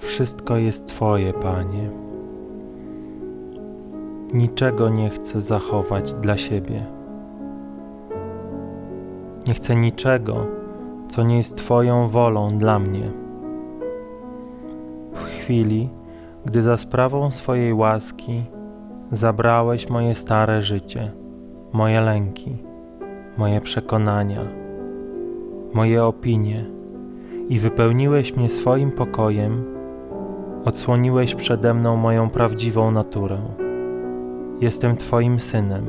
Wszystko jest Twoje, Panie. Niczego nie chcę zachować dla siebie. Nie chcę niczego, co nie jest Twoją wolą dla mnie. W chwili, gdy za sprawą swojej łaski zabrałeś moje stare życie, moje lęki, moje przekonania, moje opinie i wypełniłeś mnie swoim pokojem, odsłoniłeś przede mną moją prawdziwą naturę. Jestem Twoim synem,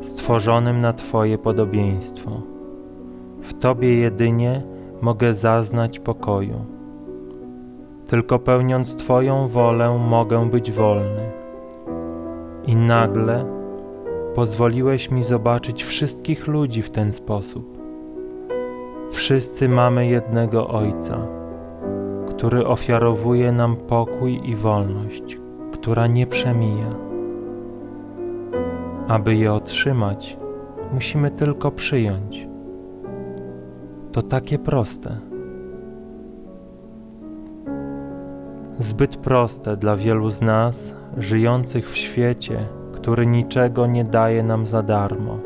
stworzonym na Twoje podobieństwo. W Tobie jedynie mogę zaznać pokoju. Tylko pełniąc Twoją wolę mogę być wolny. I nagle pozwoliłeś mi zobaczyć wszystkich ludzi w ten sposób. Wszyscy mamy jednego Ojca, który ofiarowuje nam pokój i wolność, która nie przemija. Aby je otrzymać, musimy tylko przyjąć. To takie proste. Zbyt proste dla wielu z nas, żyjących w świecie, który niczego nie daje nam za darmo.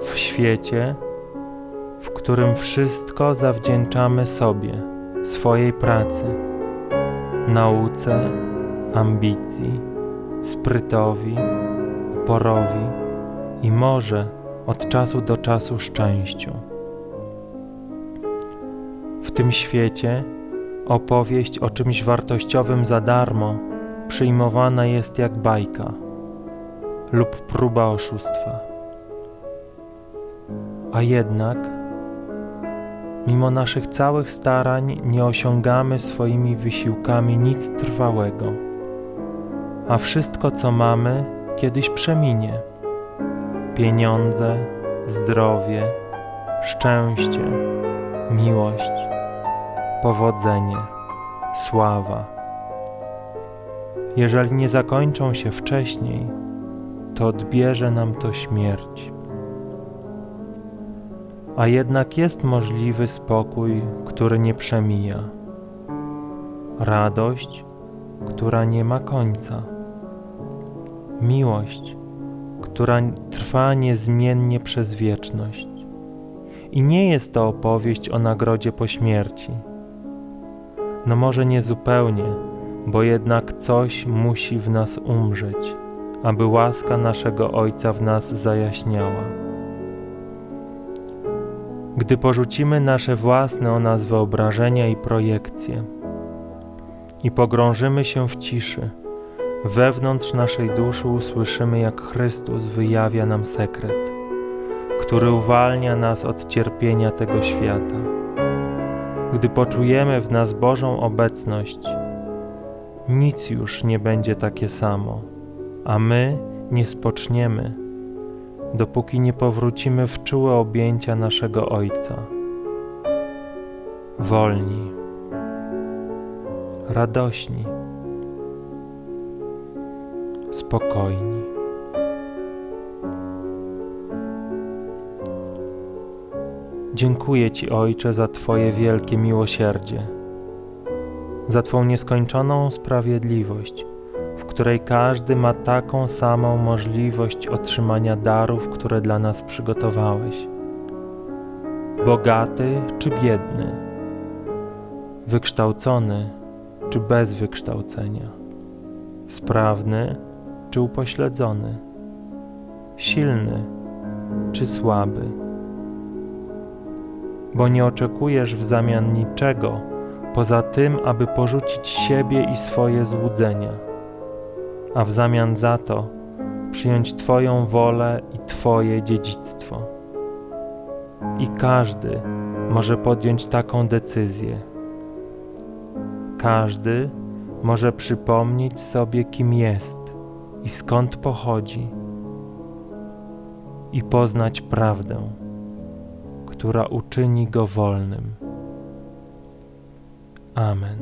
W świecie, w którym wszystko zawdzięczamy sobie, swojej pracy, nauce, ambicji, sprytowi, uporowi i może od czasu do czasu szczęściu. W tym świecie opowieść o czymś wartościowym za darmo przyjmowana jest jak bajka lub próba oszustwa. A jednak, mimo naszych całych starań, nie osiągamy swoimi wysiłkami nic trwałego, a wszystko, co mamy, kiedyś przeminie. Pieniądze, zdrowie, szczęście, miłość, powodzenie, sława. Jeżeli nie zakończą się wcześniej, to odbierze nam to śmierć. A jednak jest możliwy spokój, który nie przemija, radość, która nie ma końca, miłość, która trwa niezmiennie przez wieczność. I nie jest to opowieść o nagrodzie po śmierci. No może nie zupełnie, bo jednak coś musi w nas umrzeć, aby łaska naszego Ojca w nas zajaśniała. Gdy porzucimy nasze własne o nas wyobrażenia i projekcje i pogrążymy się w ciszy, wewnątrz naszej duszy usłyszymy, jak Chrystus wyjawia nam sekret, który uwalnia nas od cierpienia tego świata. Gdy poczujemy w nas Bożą obecność, nic już nie będzie takie samo, a my nie spoczniemy, dopóki nie powrócimy w czułe objęcia naszego Ojca. Wolni, radośni, spokojni. Dziękuję Ci, Ojcze, za Twoje wielkie miłosierdzie za Twą nieskończoną sprawiedliwość, w której każdy ma taką samą możliwość otrzymania darów, które dla nas przygotowałeś. Bogaty czy biedny, wykształcony czy bez wykształcenia, sprawny czy upośledzony, silny czy słaby. Bo nie oczekujesz w zamian niczego, poza tym, aby porzucić siebie i swoje złudzenia, a w zamian za to przyjąć Twoją wolę i Twoje dziedzictwo. I każdy może podjąć taką decyzję. Każdy może przypomnieć sobie, kim jest i skąd pochodzi, i poznać prawdę, która uczyni go wolnym. Amen.